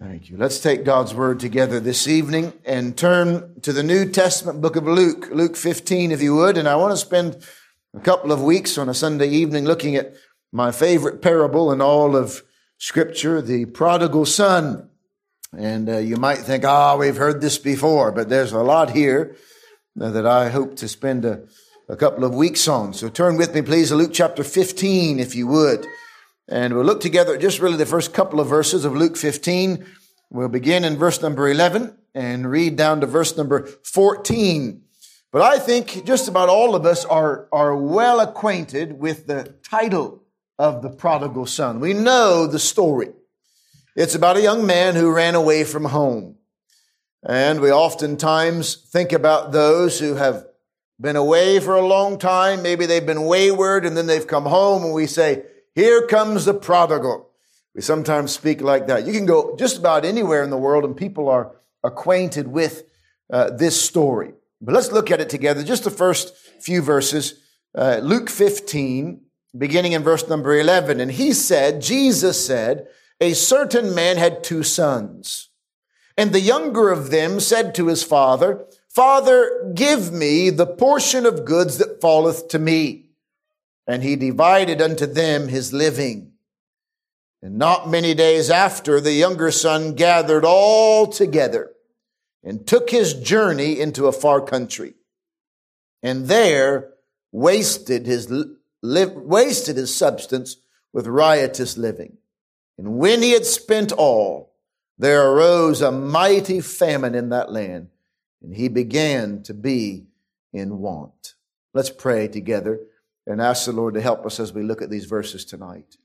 Thank you. Let's take God's word together this evening and turn to the New Testament book of Luke, Luke 15, if you would. And I want to spend a couple of weeks on a Sunday evening looking at my favorite parable in all of Scripture, the prodigal son. And uh, you might think, ah, oh, we've heard this before, but there's a lot here that I hope to spend a, a couple of weeks on. So turn with me, please, to Luke chapter 15, if you would. And we'll look together at just really the first couple of verses of Luke 15. We'll begin in verse number 11 and read down to verse number 14. But I think just about all of us are, are well acquainted with the title of the prodigal son. We know the story. It's about a young man who ran away from home. And we oftentimes think about those who have been away for a long time. Maybe they've been wayward and then they've come home and we say, here comes the prodigal. We sometimes speak like that. You can go just about anywhere in the world and people are acquainted with uh, this story. But let's look at it together. Just the first few verses. Uh, Luke 15, beginning in verse number 11. And he said, Jesus said, a certain man had two sons. And the younger of them said to his father, Father, give me the portion of goods that falleth to me and he divided unto them his living. And not many days after, the younger son gathered all together and took his journey into a far country, and there wasted his li- wasted his substance with riotous living. And when he had spent all, there arose a mighty famine in that land, and he began to be in want. Let's pray together and ask the Lord to help us as we look at these verses tonight.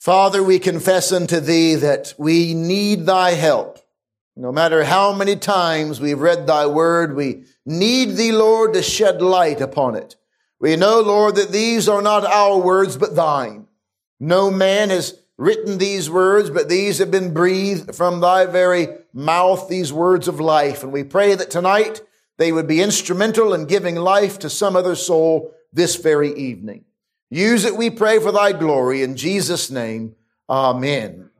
Father, we confess unto thee that we need thy help. No matter how many times we've read thy word, we need thee, Lord, to shed light upon it. We know, Lord, that these are not our words, but thine. No man has written these words, but these have been breathed from thy very mouth, these words of life. And we pray that tonight they would be instrumental in giving life to some other soul this very evening. Use it, we pray, for thy glory. In Jesus' name, amen.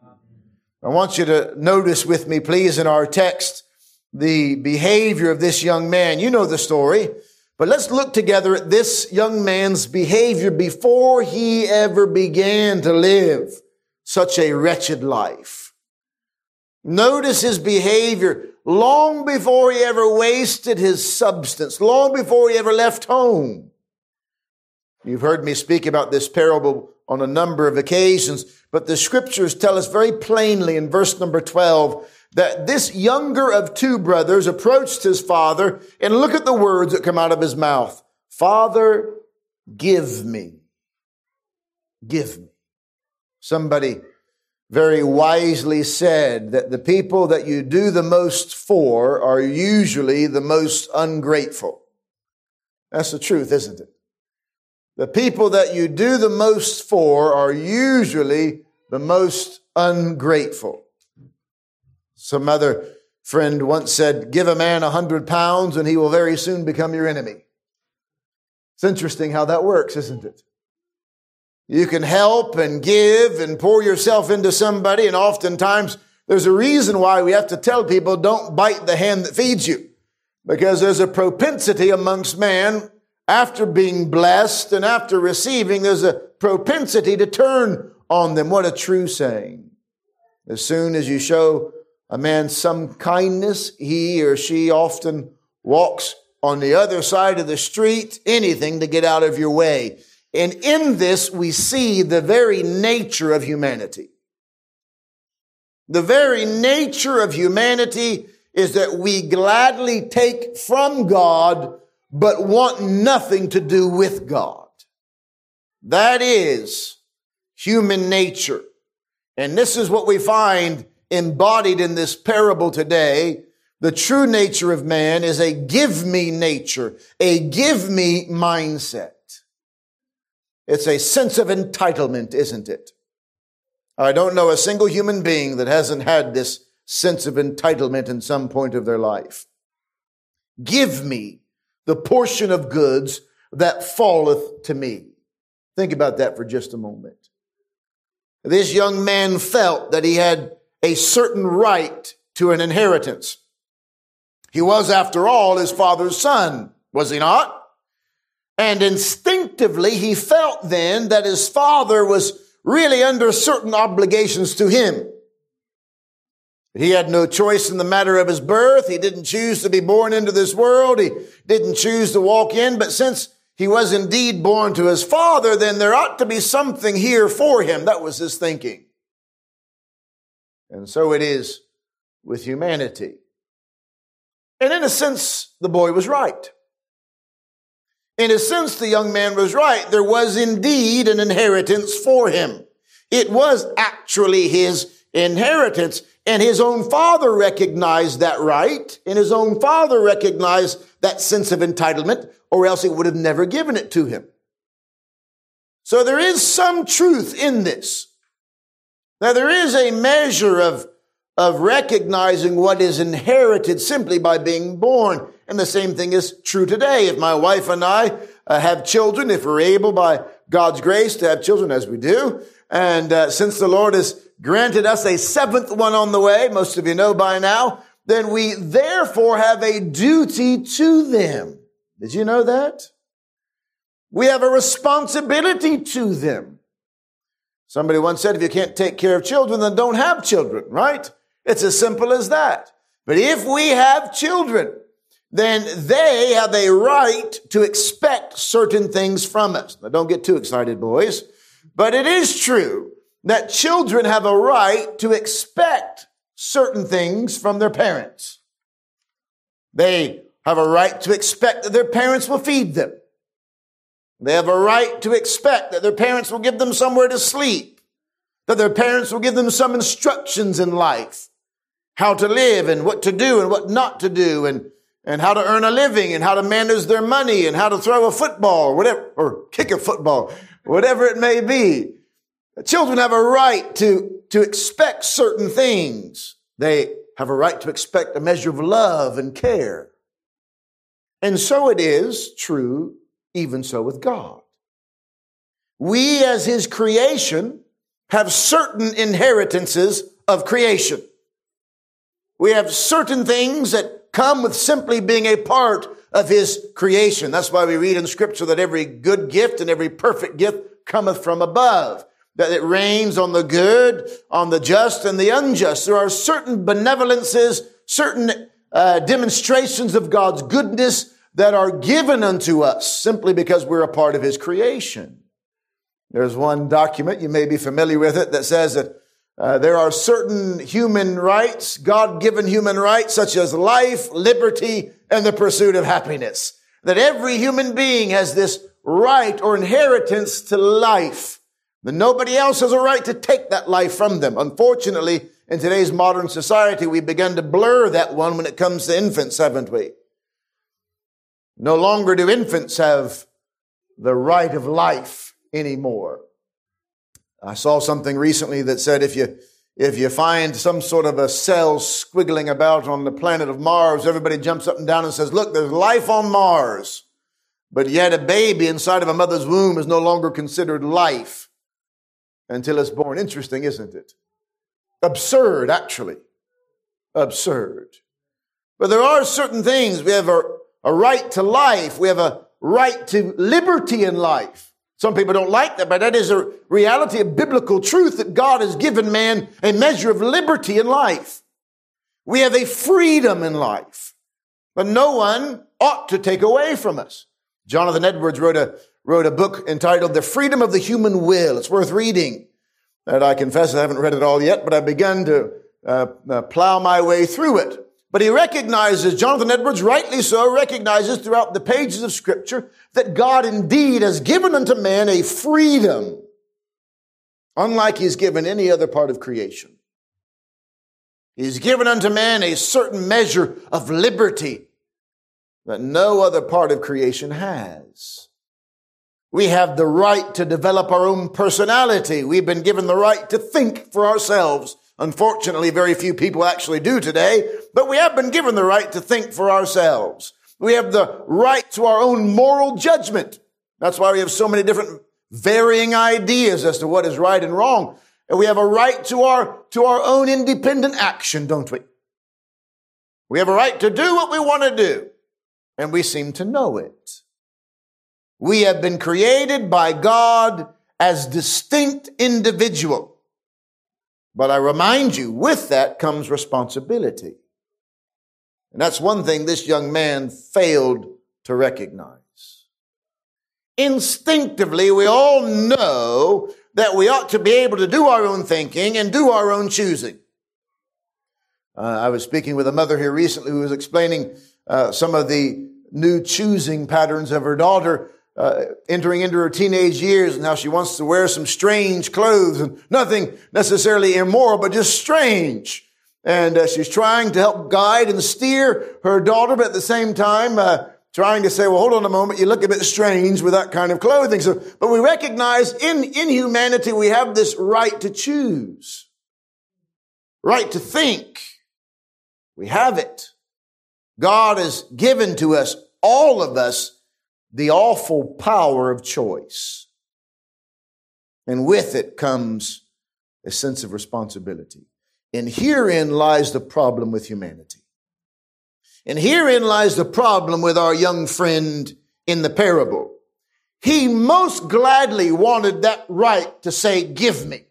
I want you to notice with me, please, in our text, the behavior of this young man. You know the story, but let's look together at this young man's behavior before he ever began to live such a wretched life. Notice his behavior long before he ever wasted his substance, long before he ever left home. You've heard me speak about this parable on a number of occasions, but the scriptures tell us very plainly in verse number 12 that this younger of two brothers approached his father and look at the words that come out of his mouth. Father, give me. Give me. Somebody very wisely said that the people that you do the most for are usually the most ungrateful. That's the truth, isn't it? The people that you do the most for are usually the most ungrateful. Some other friend once said, give a man a hundred pounds and he will very soon become your enemy. It's interesting how that works, isn't it? You can help and give and pour yourself into somebody and oftentimes there's a reason why we have to tell people don't bite the hand that feeds you. Because there's a propensity amongst man after being blessed and after receiving, there's a propensity to turn on them. What a true saying. As soon as you show a man some kindness, he or she often walks on the other side of the street, anything to get out of your way. And in this, we see the very nature of humanity. The very nature of humanity is that we gladly take from God but want nothing to do with God. That is human nature. And this is what we find embodied in this parable today. The true nature of man is a give me nature, a give me mindset. It's a sense of entitlement, isn't it? I don't know a single human being that hasn't had this sense of entitlement in some point of their life. Give me the portion of goods that falleth to me. Think about that for just a moment. This young man felt that he had a certain right to an inheritance. He was, after all, his father's son, was he not? And instinctively, he felt then that his father was really under certain obligations to him. He had no choice in the matter of his birth. He didn't choose to be born into this world. He didn't choose to walk in. But since he was indeed born to his father, then there ought to be something here for him. That was his thinking. And so it is with humanity. And in a sense, the boy was right. In a sense, the young man was right. There was indeed an inheritance for him. It was actually his inheritance. And his own father recognized that right. And his own father recognized that sense of entitlement, or else he would have never given it to him. So there is some truth in this. Now there is a measure of, of recognizing what is inherited simply by being born. And the same thing is true today. If my wife and I uh, have children, if we're able by God's grace to have children as we do, and uh, since the Lord has granted us a seventh one on the way, most of you know by now, then we therefore have a duty to them. Did you know that? We have a responsibility to them. Somebody once said, if you can't take care of children, then don't have children, right? It's as simple as that. But if we have children, then they have a right to expect certain things from us. Now don't get too excited, boys. But it is true that children have a right to expect certain things from their parents. They have a right to expect that their parents will feed them. They have a right to expect that their parents will give them somewhere to sleep, that their parents will give them some instructions in life, how to live and what to do and what not to do and, and how to earn a living and how to manage their money and how to throw a football or whatever, or kick a football, whatever it may be. Children have a right to, to expect certain things. They have a right to expect a measure of love and care. And so it is true even so with God. We as his creation have certain inheritances of creation. We have certain things that come with simply being a part of his creation. That's why we read in scripture that every good gift and every perfect gift cometh from above. That it rains on the good, on the just and the unjust. There are certain benevolences, certain uh, demonstrations of God's goodness that are given unto us simply because we're a part of his creation. There's one document, you may be familiar with it, that says that uh, there are certain human rights, God-given human rights, such as life, liberty, and the pursuit of happiness. That every human being has this right or inheritance to life. That nobody else has a right to take that life from them. Unfortunately, in today's modern society, we've begun to blur that one when it comes to infants, haven't we? No longer do infants have the right of life anymore. I saw something recently that said if you if you find some sort of a cell squiggling about on the planet of Mars, everybody jumps up and down and says, look, there's life on Mars. But yet a baby inside of a mother's womb is no longer considered life until it's born. Interesting, isn't it? Absurd, actually. Absurd. But there are certain things. We have a a right to life. We have a right to liberty in life. Some people don't like that, but that is a reality of biblical truth that God has given man a measure of liberty in life. We have a freedom in life, but no one ought to take away from us. Jonathan Edwards wrote a, wrote a book entitled The Freedom of the Human Will. It's worth reading. And I confess I haven't read it all yet, but I've begun to uh, uh, plow my way through it. But he recognizes, Jonathan Edwards rightly so recognizes throughout the pages of scripture that God indeed has given unto man a freedom unlike he's given any other part of creation. He's given unto man a certain measure of liberty that no other part of creation has. We have the right to develop our own personality. We've been given the right to think for ourselves. Unfortunately, very few people actually do today, but we have been given the right to think for ourselves. We have the right to our own moral judgment. That's why we have so many different varying ideas as to what is right and wrong. And we have a right to our, to our own independent action, don't we? We have a right to do what we want to do. And we seem to know it. We have been created by God as distinct individual. But I remind you, with that comes responsibility. And that's one thing this young man failed to recognize. Instinctively, we all know that we ought to be able to do our own thinking and do our own choosing. Uh, I was speaking with a mother here recently who was explaining uh, some of the new choosing patterns of her daughter uh, entering into her teenage years and how she wants to wear some strange clothes and nothing necessarily immoral, but just strange. And uh, she's trying to help guide and steer her daughter, but at the same time, uh, trying to say, well, hold on a moment, you look a bit strange with that kind of clothing. So, but we recognize in, in humanity, we have this right to choose, right to think. We have it. God has given to us, all of us, the awful power of choice. And with it comes a sense of responsibility. And herein lies the problem with humanity. And herein lies the problem with our young friend in the parable. He most gladly wanted that right to say, give me.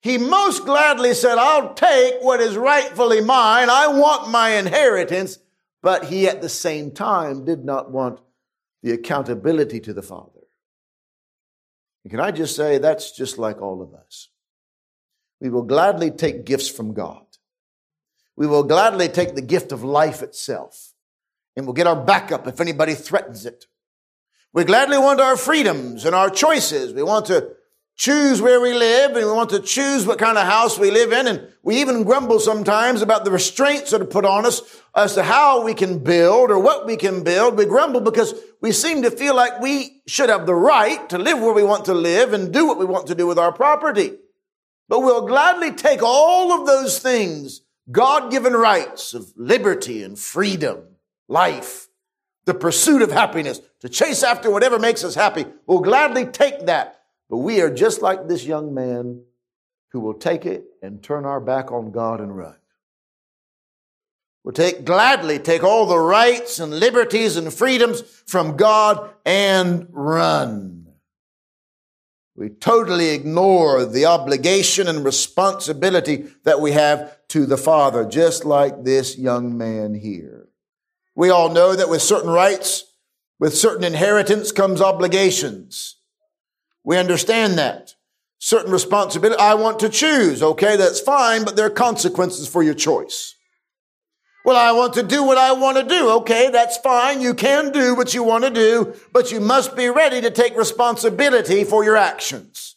He most gladly said, I'll take what is rightfully mine. I want my inheritance. But he at the same time did not want the accountability to the Father. And can I just say that's just like all of us? We will gladly take gifts from God. We will gladly take the gift of life itself and we'll get our backup if anybody threatens it. We gladly want our freedoms and our choices. We want to choose where we live and we want to choose what kind of house we live in. And we even grumble sometimes about the restraints that are put on us as to how we can build or what we can build. We grumble because we seem to feel like we should have the right to live where we want to live and do what we want to do with our property. But we'll gladly take all of those things God given rights of liberty and freedom, life, the pursuit of happiness, to chase after whatever makes us happy. We'll gladly take that. But we are just like this young man who will take it and turn our back on God and run. We'll take gladly take all the rights and liberties and freedoms from God and run. We totally ignore the obligation and responsibility that we have to the Father, just like this young man here. We all know that with certain rights, with certain inheritance comes obligations. We understand that. Certain responsibility. I want to choose. Okay, that's fine, but there are consequences for your choice. Well, I want to do what I want to do. Okay, that's fine. You can do what you want to do, but you must be ready to take responsibility for your actions.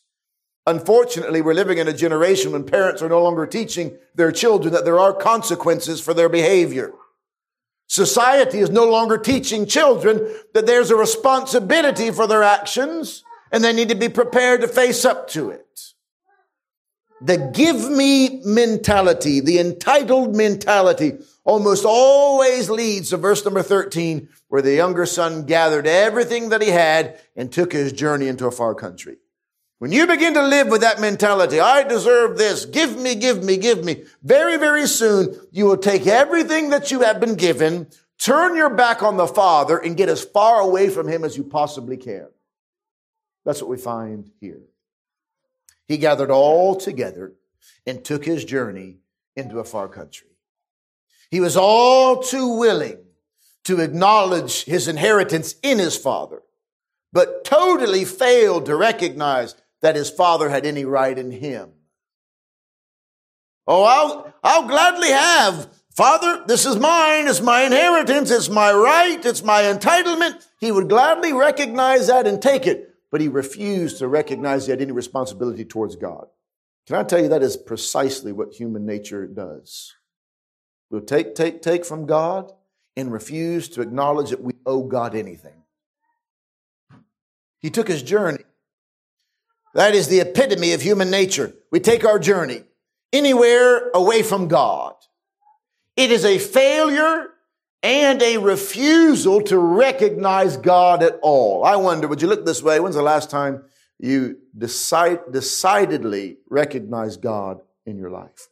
Unfortunately, we're living in a generation when parents are no longer teaching their children that there are consequences for their behavior. Society is no longer teaching children that there's a responsibility for their actions and they need to be prepared to face up to it. The give me mentality, the entitled mentality almost always leads to verse number 13, where the younger son gathered everything that he had and took his journey into a far country. When you begin to live with that mentality, I deserve this, give me, give me, give me, very, very soon you will take everything that you have been given, turn your back on the Father, and get as far away from Him as you possibly can. That's what we find here. He gathered all together and took his journey into a far country. He was all too willing to acknowledge his inheritance in his father, but totally failed to recognize that his father had any right in him. Oh, I'll, I'll gladly have. Father, this is mine. It's my inheritance. It's my right. It's my entitlement. He would gladly recognize that and take it, but he refused to recognize he had any responsibility towards God. Can I tell you that is precisely what human nature does? We'll take, take, take from God and refuse to acknowledge that we owe God anything. He took his journey. That is the epitome of human nature. We take our journey anywhere away from God. It is a failure and a refusal to recognize God at all. I wonder, would you look this way? When's the last time you decide, decidedly recognize God in your life.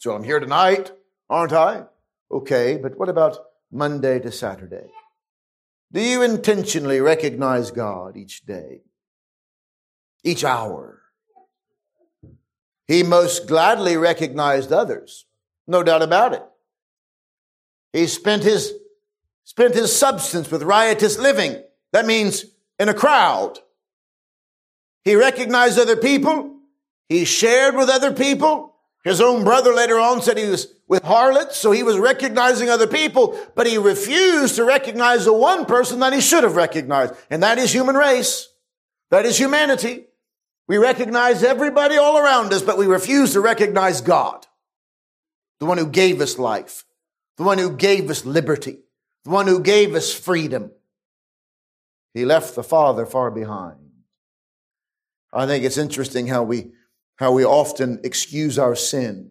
So I'm here tonight, aren't I? Okay, but what about Monday to Saturday? Do you intentionally recognize God each day, each hour? He most gladly recognized others, no doubt about it. He spent his, spent his substance with riotous living. That means in a crowd. He recognized other people. He shared with other people. His own brother later on said he was with harlots, so he was recognizing other people, but he refused to recognize the one person that he should have recognized, and that is human race. That is humanity. We recognize everybody all around us, but we refuse to recognize God, the one who gave us life, the one who gave us liberty, the one who gave us freedom. He left the Father far behind. I think it's interesting how we, how we often excuse our sin.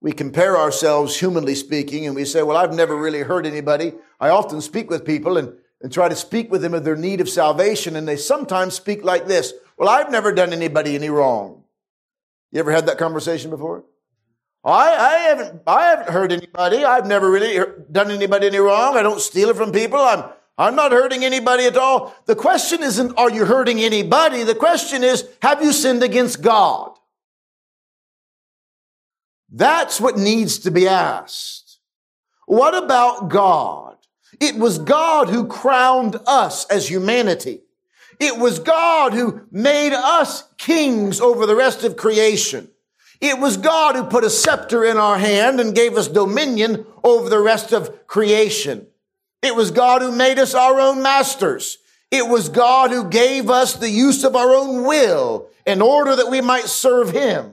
We compare ourselves, humanly speaking, and we say, well, I've never really hurt anybody. I often speak with people and, and try to speak with them of their need of salvation, and they sometimes speak like this. Well, I've never done anybody any wrong. You ever had that conversation before? I, I haven't, I haven't hurt anybody. I've never really done anybody any wrong. I don't steal it from people. I'm, I'm not hurting anybody at all. The question isn't, are you hurting anybody? The question is, have you sinned against God? That's what needs to be asked. What about God? It was God who crowned us as humanity. It was God who made us kings over the rest of creation. It was God who put a scepter in our hand and gave us dominion over the rest of creation. It was God who made us our own masters. It was God who gave us the use of our own will in order that we might serve Him.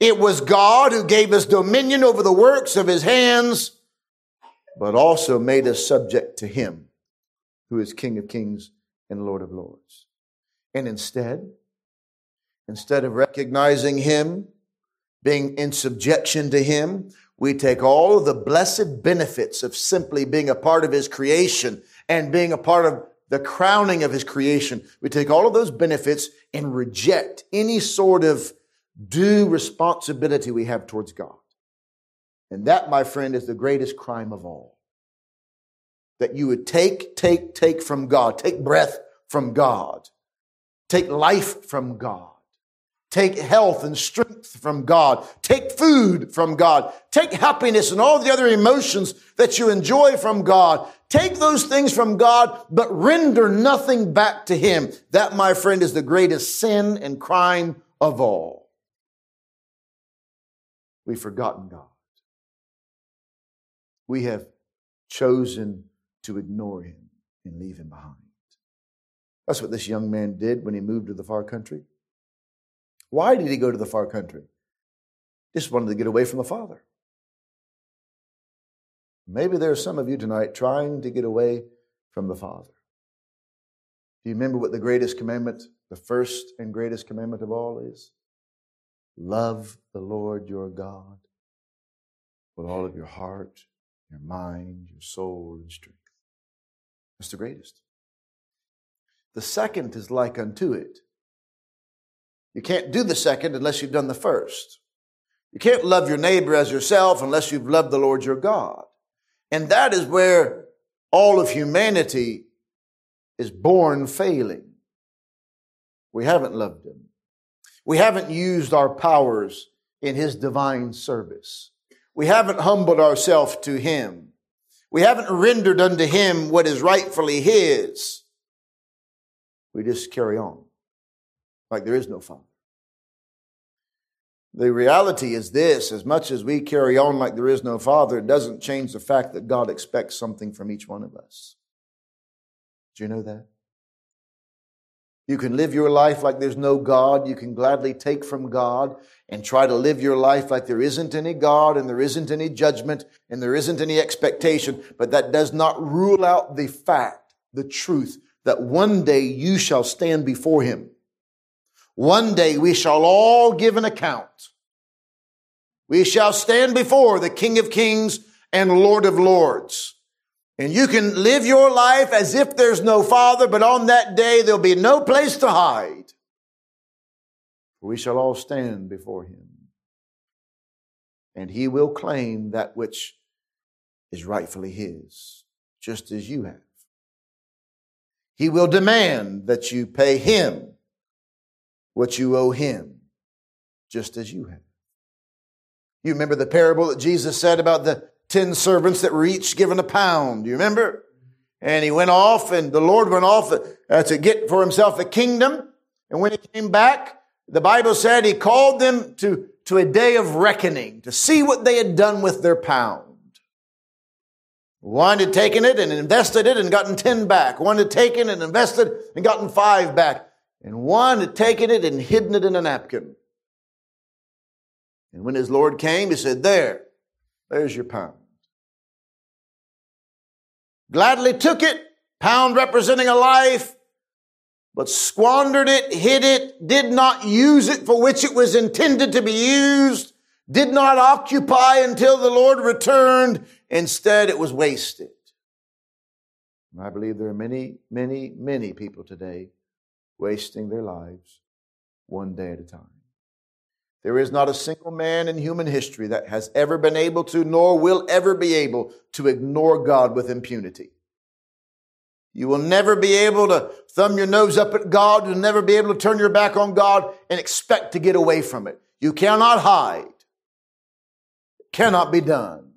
It was God who gave us dominion over the works of His hands, but also made us subject to Him, who is King of kings and Lord of lords. And instead, instead of recognizing Him, being in subjection to Him, we take all of the blessed benefits of simply being a part of His creation and being a part of the crowning of His creation. We take all of those benefits and reject any sort of due responsibility we have towards God. And that, my friend, is the greatest crime of all. That you would take, take, take from God, take breath from God, take life from God Take health and strength from God. Take food from God. Take happiness and all the other emotions that you enjoy from God. Take those things from God, but render nothing back to Him. That, my friend, is the greatest sin and crime of all. We've forgotten God. We have chosen to ignore Him and leave Him behind. That's what this young man did when he moved to the far country. Why did he go to the far country? Just wanted to get away from the Father. Maybe there are some of you tonight trying to get away from the Father. Do you remember what the greatest commandment, the first and greatest commandment of all is? Love the Lord your God with all of your heart, your mind, your soul, and strength. That's the greatest. The second is like unto it you can't do the second unless you've done the first. You can't love your neighbor as yourself unless you've loved the Lord your God. And that is where all of humanity is born failing. We haven't loved him. We haven't used our powers in his divine service. We haven't humbled ourselves to him. We haven't rendered unto him what is rightfully his. We just carry on like there is no Father. The reality is this as much as we carry on like there is no Father, it doesn't change the fact that God expects something from each one of us. Do you know that? You can live your life like there's no God. You can gladly take from God and try to live your life like there isn't any God and there isn't any judgment and there isn't any expectation. But that does not rule out the fact, the truth, that one day you shall stand before Him one day we shall all give an account. We shall stand before the King of Kings and Lord of Lords. And you can live your life as if there's no Father, but on that day there'll be no place to hide. We shall all stand before Him. And He will claim that which is rightfully His, just as you have. He will demand that you pay Him what you owe Him, just as you have. You remember the parable that Jesus said about the ten servants that were each given a pound. You remember? And he went off and the Lord went off uh, to get for himself a kingdom. And when he came back, the Bible said he called them to, to a day of reckoning to see what they had done with their pound. One had taken it and invested it and gotten 10 back. One had taken and invested and gotten five back. And one had taken it and hidden it in a napkin. And when his Lord came, he said, there, there's your pound. Gladly took it, pound representing a life, but squandered it, hid it, did not use it for which it was intended to be used, did not occupy until the Lord returned. Instead, it was wasted. And I believe there are many, many, many people today wasting their lives one day at a time. There is not a single man in human history that has ever been able to, nor will ever be able to ignore God with impunity. You will never be able to thumb your nose up at God. You'll never be able to turn your back on God and expect to get away from it. You cannot hide. It cannot be done.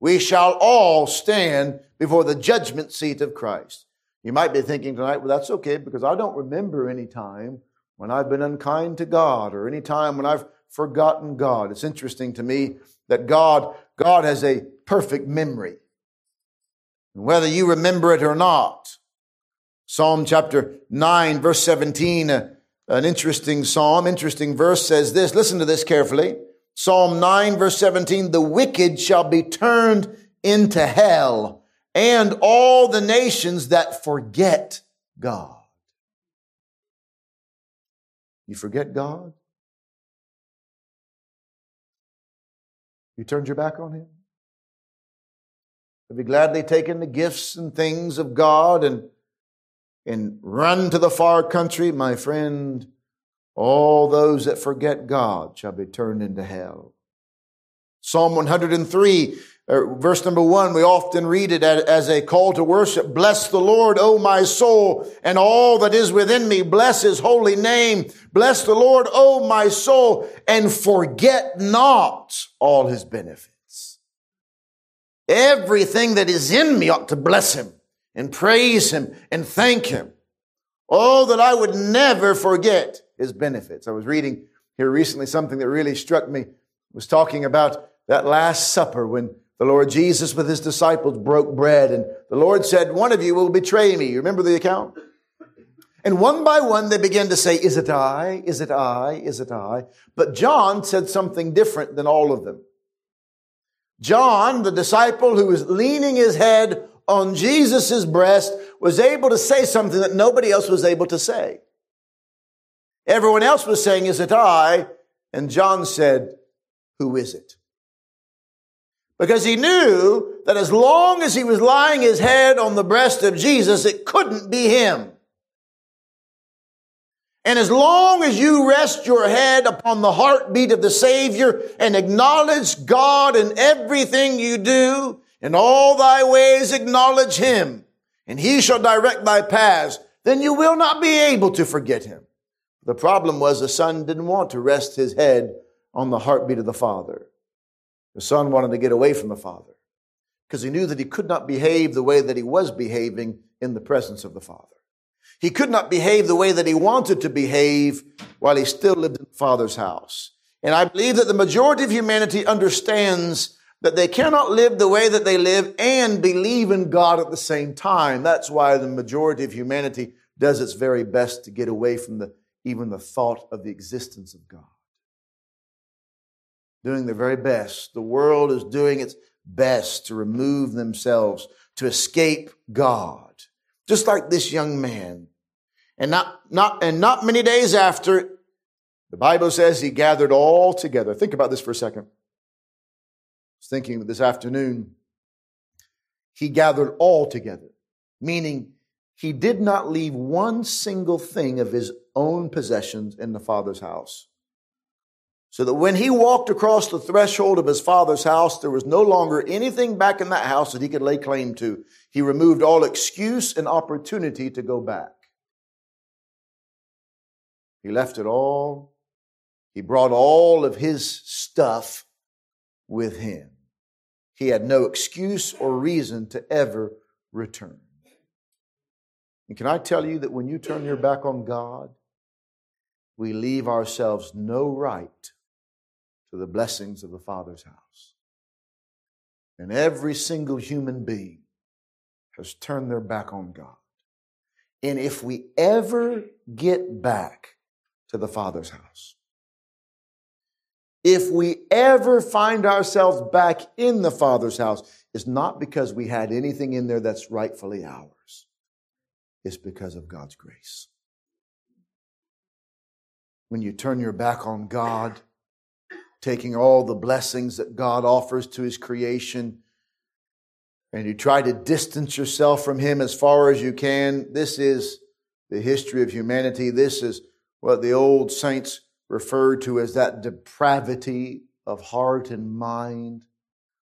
We shall all stand before the judgment seat of Christ. You might be thinking tonight, well, that's okay because I don't remember any time when I've been unkind to God or any time when I've forgotten God. It's interesting to me that God, God has a perfect memory. And Whether you remember it or not. Psalm chapter 9, verse 17, uh, an interesting psalm, interesting verse says this. Listen to this carefully. Psalm 9, verse 17, the wicked shall be turned into hell and all the nations that forget God. You forget God? You turned your back on Him? Have you gladly taken the gifts and things of God and, and run to the far country? My friend, all those that forget God shall be turned into hell. Psalm 103 uh, verse number one, we often read it as a call to worship. Bless the Lord, O my soul, and all that is within me. Bless his holy name. Bless the Lord, O my soul, and forget not all his benefits. Everything that is in me ought to bless him and praise him and thank him. Oh, that I would never forget his benefits. I was reading here recently something that really struck me. Was talking about that last supper when the Lord Jesus with his disciples broke bread and the Lord said, one of you will betray me. You remember the account? And one by one they began to say, is it I? Is it I? Is it I? But John said something different than all of them. John, the disciple who was leaning his head on Jesus' breast, was able to say something that nobody else was able to say. Everyone else was saying, is it I? And John said, who is it? Because he knew that as long as he was lying his head on the breast of Jesus, it couldn't be him. And as long as you rest your head upon the heartbeat of the Savior and acknowledge God in everything you do, in all thy ways acknowledge Him, and He shall direct thy paths, then you will not be able to forget Him. The problem was the Son didn't want to rest his head on the heartbeat of the Father. The son wanted to get away from the father because he knew that he could not behave the way that he was behaving in the presence of the father. He could not behave the way that he wanted to behave while he still lived in the father's house. And I believe that the majority of humanity understands that they cannot live the way that they live and believe in God at the same time. That's why the majority of humanity does its very best to get away from the, even the thought of the existence of God doing their very best. The world is doing its best to remove themselves, to escape God. Just like this young man. And not, not, and not many days after, the Bible says he gathered all together. Think about this for a second. I was thinking this afternoon. he gathered all together, meaning he did not leave one single thing of his own possessions in the Father's house. So that when he walked across the threshold of his Father's house, there was no longer anything back in that house that he could lay claim to. He removed all excuse and opportunity to go back. He left it all. He brought all of his stuff with him. He had no excuse or reason to ever return. And can I tell you that when you turn your back on God, we leave ourselves no right to the blessings of the Father's house. And every single human being has turned their back on God. And if we ever get back to the Father's house, if we ever find ourselves back in the Father's house, it's not because we had anything in there that's rightfully ours. It's because of God's grace. When you turn your back on God, taking all the blessings that God offers to His creation, and you try to distance yourself from Him as far as you can, this is the history of humanity. This is what the old saints referred to as that depravity of heart and mind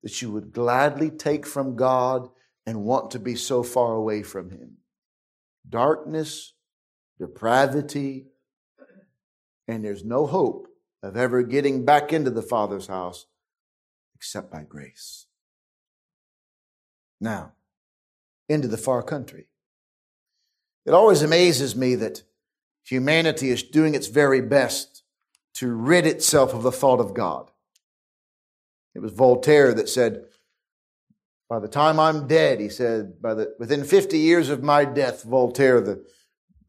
that you would gladly take from God and want to be so far away from Him. Darkness, depravity, and there's no hope of ever getting back into the Father's house except by grace. Now, into the far country. It always amazes me that humanity is doing its very best to rid itself of the thought of God. It was Voltaire that said, by the time I'm dead, he said, by the, within 50 years of my death, Voltaire, the,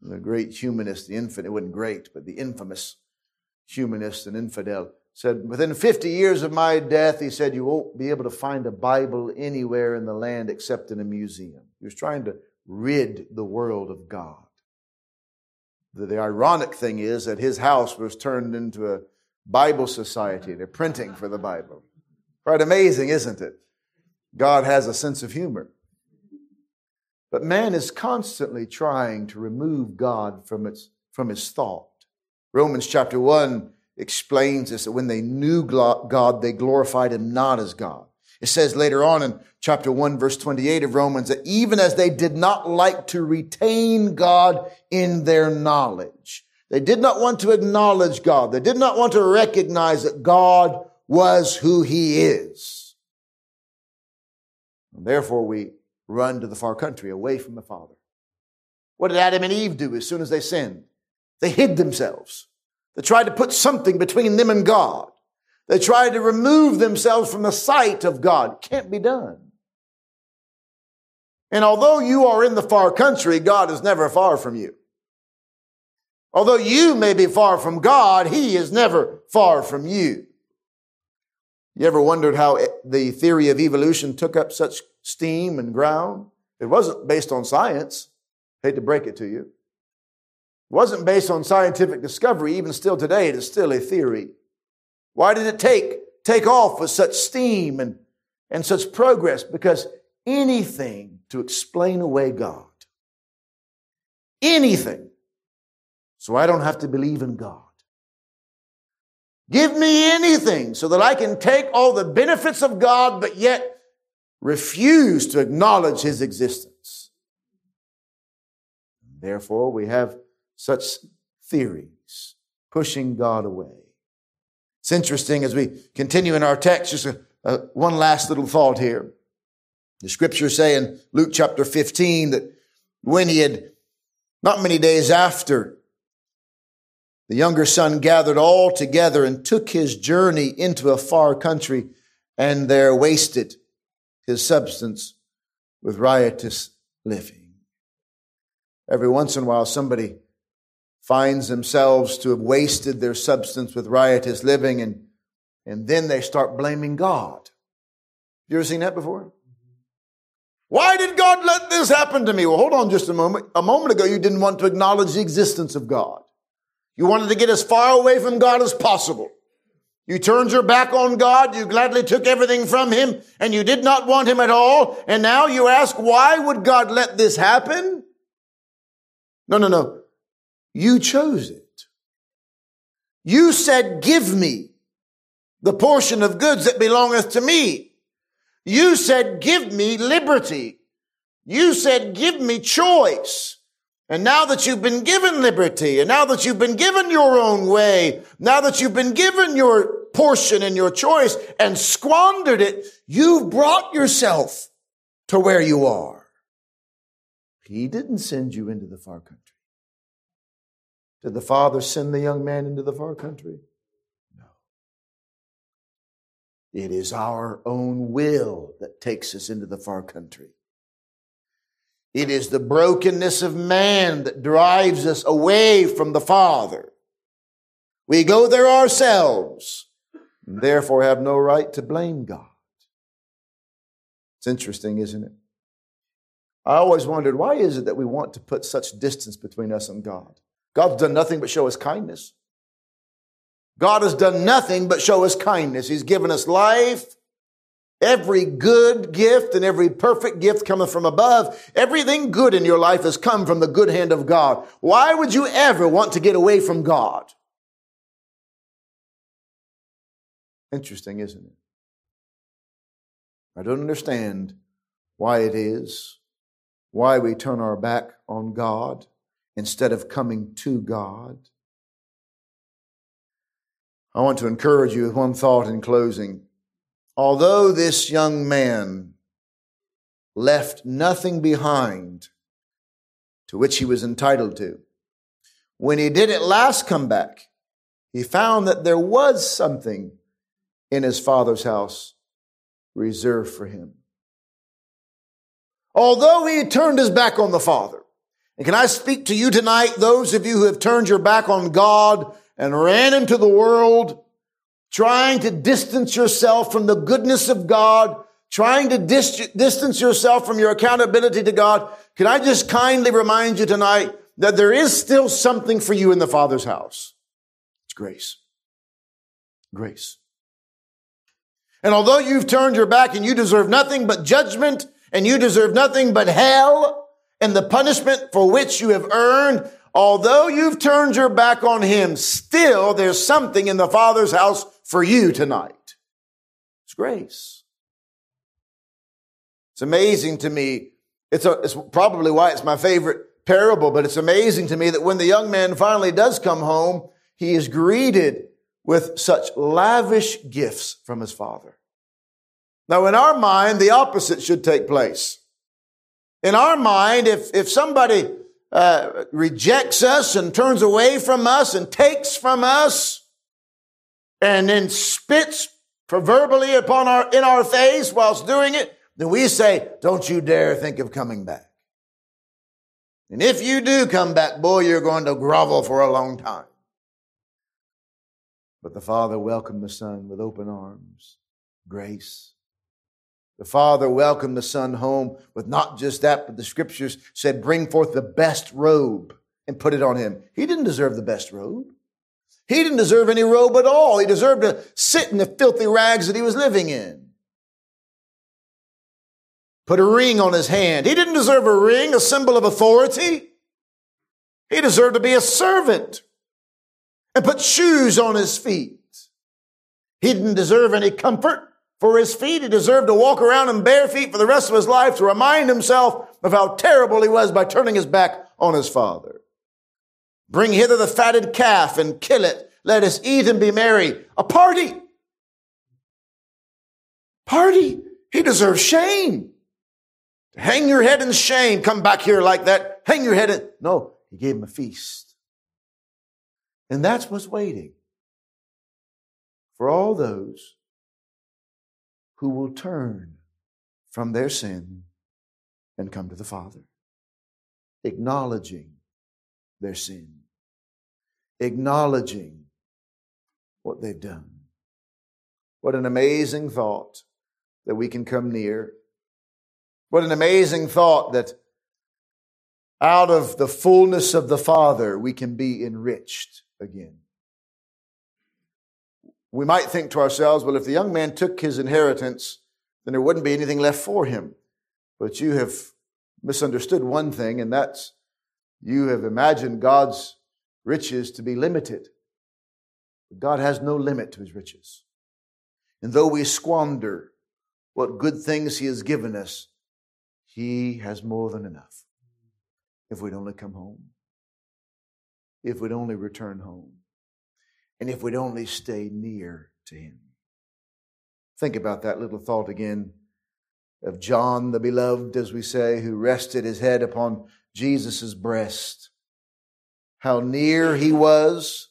the great humanist, the infinite, it wasn't great, but the infamous humanist and infidel, said, within 50 years of my death, he said, you won't be able to find a Bible anywhere in the land except in a museum. He was trying to rid the world of God. The, the ironic thing is that his house was turned into a Bible society. They're printing for the Bible. Quite amazing, isn't it? God has a sense of humor. But man is constantly trying to remove God from, its, from his thought. Romans chapter 1 explains this that when they knew God, they glorified him not as God. It says later on in chapter 1 verse 28 of Romans that even as they did not like to retain God in their knowledge, they did not want to acknowledge God. They did not want to recognize that God was who he is. And therefore we run to the far country away from the Father. What did Adam and Eve do as soon as they sinned? They hid themselves. They tried to put something between them and God. They tried to remove themselves from the sight of God. Can't be done. And although you are in the far country, God is never far from you. Although you may be far from God, He is never far from you. You ever wondered how the theory of evolution took up such steam and ground? It wasn't based on science. Hate to break it to you. Wasn't based on scientific discovery. Even still today, it is still a theory. Why did it take, take off with such steam and, and such progress? Because anything to explain away God. Anything. So I don't have to believe in God. Give me anything so that I can take all the benefits of God, but yet refuse to acknowledge his existence. Therefore, we have such theories pushing God away. It's interesting as we continue in our text, just a, a, one last little thought here. The scriptures say in Luke chapter 15 that when he had, not many days after, the younger son gathered all together and took his journey into a far country and there wasted his substance with riotous living. Every once in a while, somebody finds themselves to have wasted their substance with riotous living and, and then they start blaming God. You ever seen that before? Why did God let this happen to me? Well, hold on just a moment. A moment ago, you didn't want to acknowledge the existence of God. You wanted to get as far away from God as possible. You turned your back on God. You gladly took everything from Him and you did not want Him at all. And now you ask, why would God let this happen? No, no, no. You chose it. You said, give me the portion of goods that belongeth to me. You said, give me liberty. You said, give me choice. And now that you've been given liberty, and now that you've been given your own way, now that you've been given your portion and your choice and squandered it, you've brought yourself to where you are. He didn't send you into the far country. Did the father send the young man into the far country? No. It is our own will that takes us into the far country. It is the brokenness of man that drives us away from the Father. We go there ourselves and therefore have no right to blame God. It's interesting, isn't it? I always wondered why is it that we want to put such distance between us and God? God's done nothing but show us kindness. God has done nothing but show us kindness. He's given us life. Every good gift and every perfect gift cometh from above. Everything good in your life has come from the good hand of God. Why would you ever want to get away from God? Interesting, isn't it? I don't understand why it is, why we turn our back on God instead of coming to God. I want to encourage you with one thought in closing. Although this young man left nothing behind to which he was entitled to, when he did at last come back, he found that there was something in his father's house reserved for him. Although he turned his back on the father, and can I speak to you tonight, those of you who have turned your back on God and ran into the world, trying to distance yourself from the goodness of God, trying to dis- distance yourself from your accountability to God, can I just kindly remind you tonight that there is still something for you in the Father's house? It's grace. Grace. And although you've turned your back and you deserve nothing but judgment and you deserve nothing but hell and the punishment for which you have earned, although you've turned your back on him, still there's something in the Father's house for you tonight. It's grace. It's amazing to me. It's, a, it's probably why it's my favorite parable, but it's amazing to me that when the young man finally does come home, he is greeted with such lavish gifts from his father. Now, in our mind, the opposite should take place. In our mind, if, if somebody uh, rejects us and turns away from us and takes from us, and then spits proverbially upon our, in our face whilst doing it, then we say, don't you dare think of coming back. And if you do come back, boy, you're going to grovel for a long time. But the Father welcomed the Son with open arms, grace. The Father welcomed the Son home with not just that, but the scriptures said, bring forth the best robe and put it on him. He didn't deserve the best robe. He didn't deserve any robe at all. He deserved to sit in the filthy rags that he was living in. Put a ring on his hand. He didn't deserve a ring, a symbol of authority. He deserved to be a servant and put shoes on his feet. He didn't deserve any comfort for his feet. He deserved to walk around in bare feet for the rest of his life to remind himself of how terrible he was by turning his back on his father. Bring hither the fatted calf and kill it. Let us eat and be merry. A party. Party. He deserves shame. Hang your head in shame. Come back here like that. Hang your head in. No, he gave him a feast. And that's what's waiting for all those who will turn from their sin and come to the Father, acknowledging their sin, acknowledging what they've done. What an amazing thought that we can come near. What an amazing thought that out of the fullness of the Father we can be enriched again. We might think to ourselves, well, if the young man took his inheritance, then there wouldn't be anything left for him. But you have misunderstood one thing, and that's you have imagined God's riches to be limited. God has no limit to his riches. And though we squander what good things he has given us, he has more than enough. If we'd only come home, if we'd only return home, and if we'd only stay near to him. Think about that little thought again of John the beloved, as we say, who rested his head upon Jesus' breast. How near he was,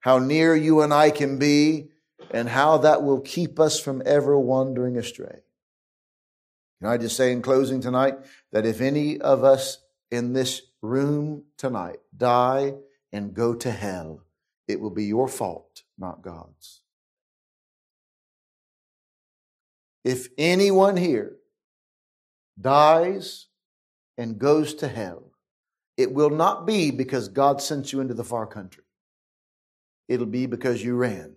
how near you and I can be, and how that will keep us from ever wandering astray. Can I just say in closing tonight that if any of us in this room tonight die and go to hell, it will be your fault, not God's. If anyone here dies and goes to hell, it will not be because God sent you into the far country. It'll be because you ran.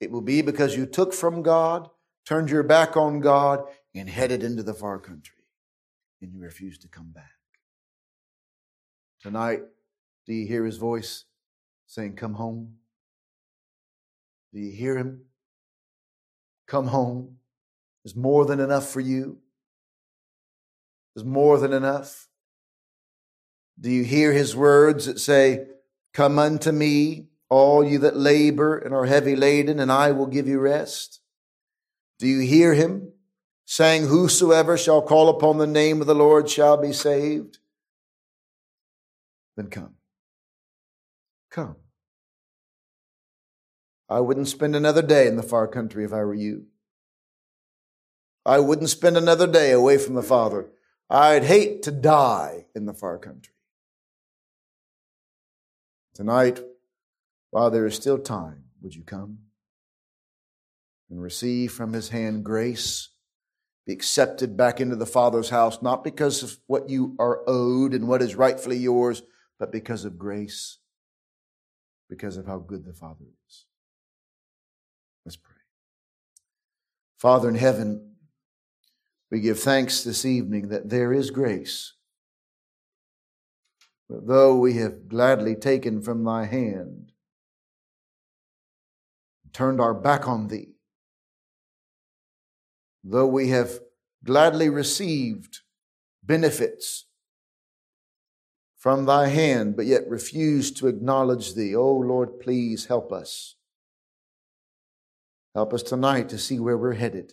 It will be because you took from God, turned your back on God, and headed into the far country, and you refused to come back. Tonight, do you hear his voice saying, Come home? Do you hear him? Come home. There's more than enough for you. There's more than enough. Do you hear his words that say, Come unto me, all you that labor and are heavy laden, and I will give you rest? Do you hear him saying, Whosoever shall call upon the name of the Lord shall be saved? Then come. Come. I wouldn't spend another day in the far country if I were you. I wouldn't spend another day away from the Father. I'd hate to die in the far country. Tonight, while there is still time, would you come and receive from His hand grace? Be accepted back into the Father's house, not because of what you are owed and what is rightfully yours, but because of grace, because of how good the Father is. Let's pray. Father in heaven, we give thanks this evening that there is grace. But though we have gladly taken from thy hand, turned our back on thee, though we have gladly received benefits from thy hand, but yet refuse to acknowledge thee, oh Lord, please help us. Help us tonight to see where we're headed.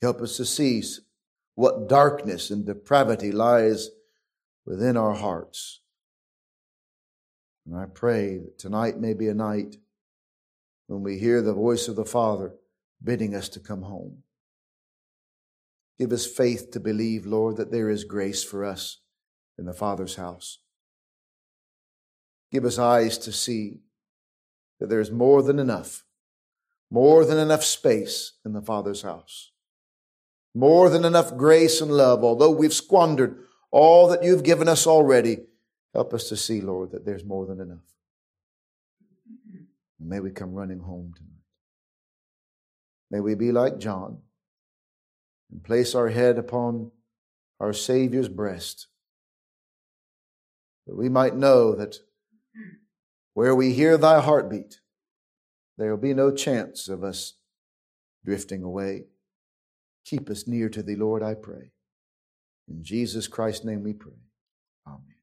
Help us to see what darkness and depravity lies within our hearts. And I pray that tonight may be a night when we hear the voice of the Father bidding us to come home. Give us faith to believe, Lord, that there is grace for us in the Father's house. Give us eyes to see that there is more than enough, more than enough space in the Father's house. More than enough grace and love, although we've squandered all that you've given us already. Help us to see, Lord, that there's more than enough. may we come running home tonight. May we be like John and place our head upon our Savior's breast, that we might know that where we hear thy heartbeat, there will be no chance of us drifting away. Keep us near to thee, Lord, I pray. In Jesus Christ's name we pray. Amen.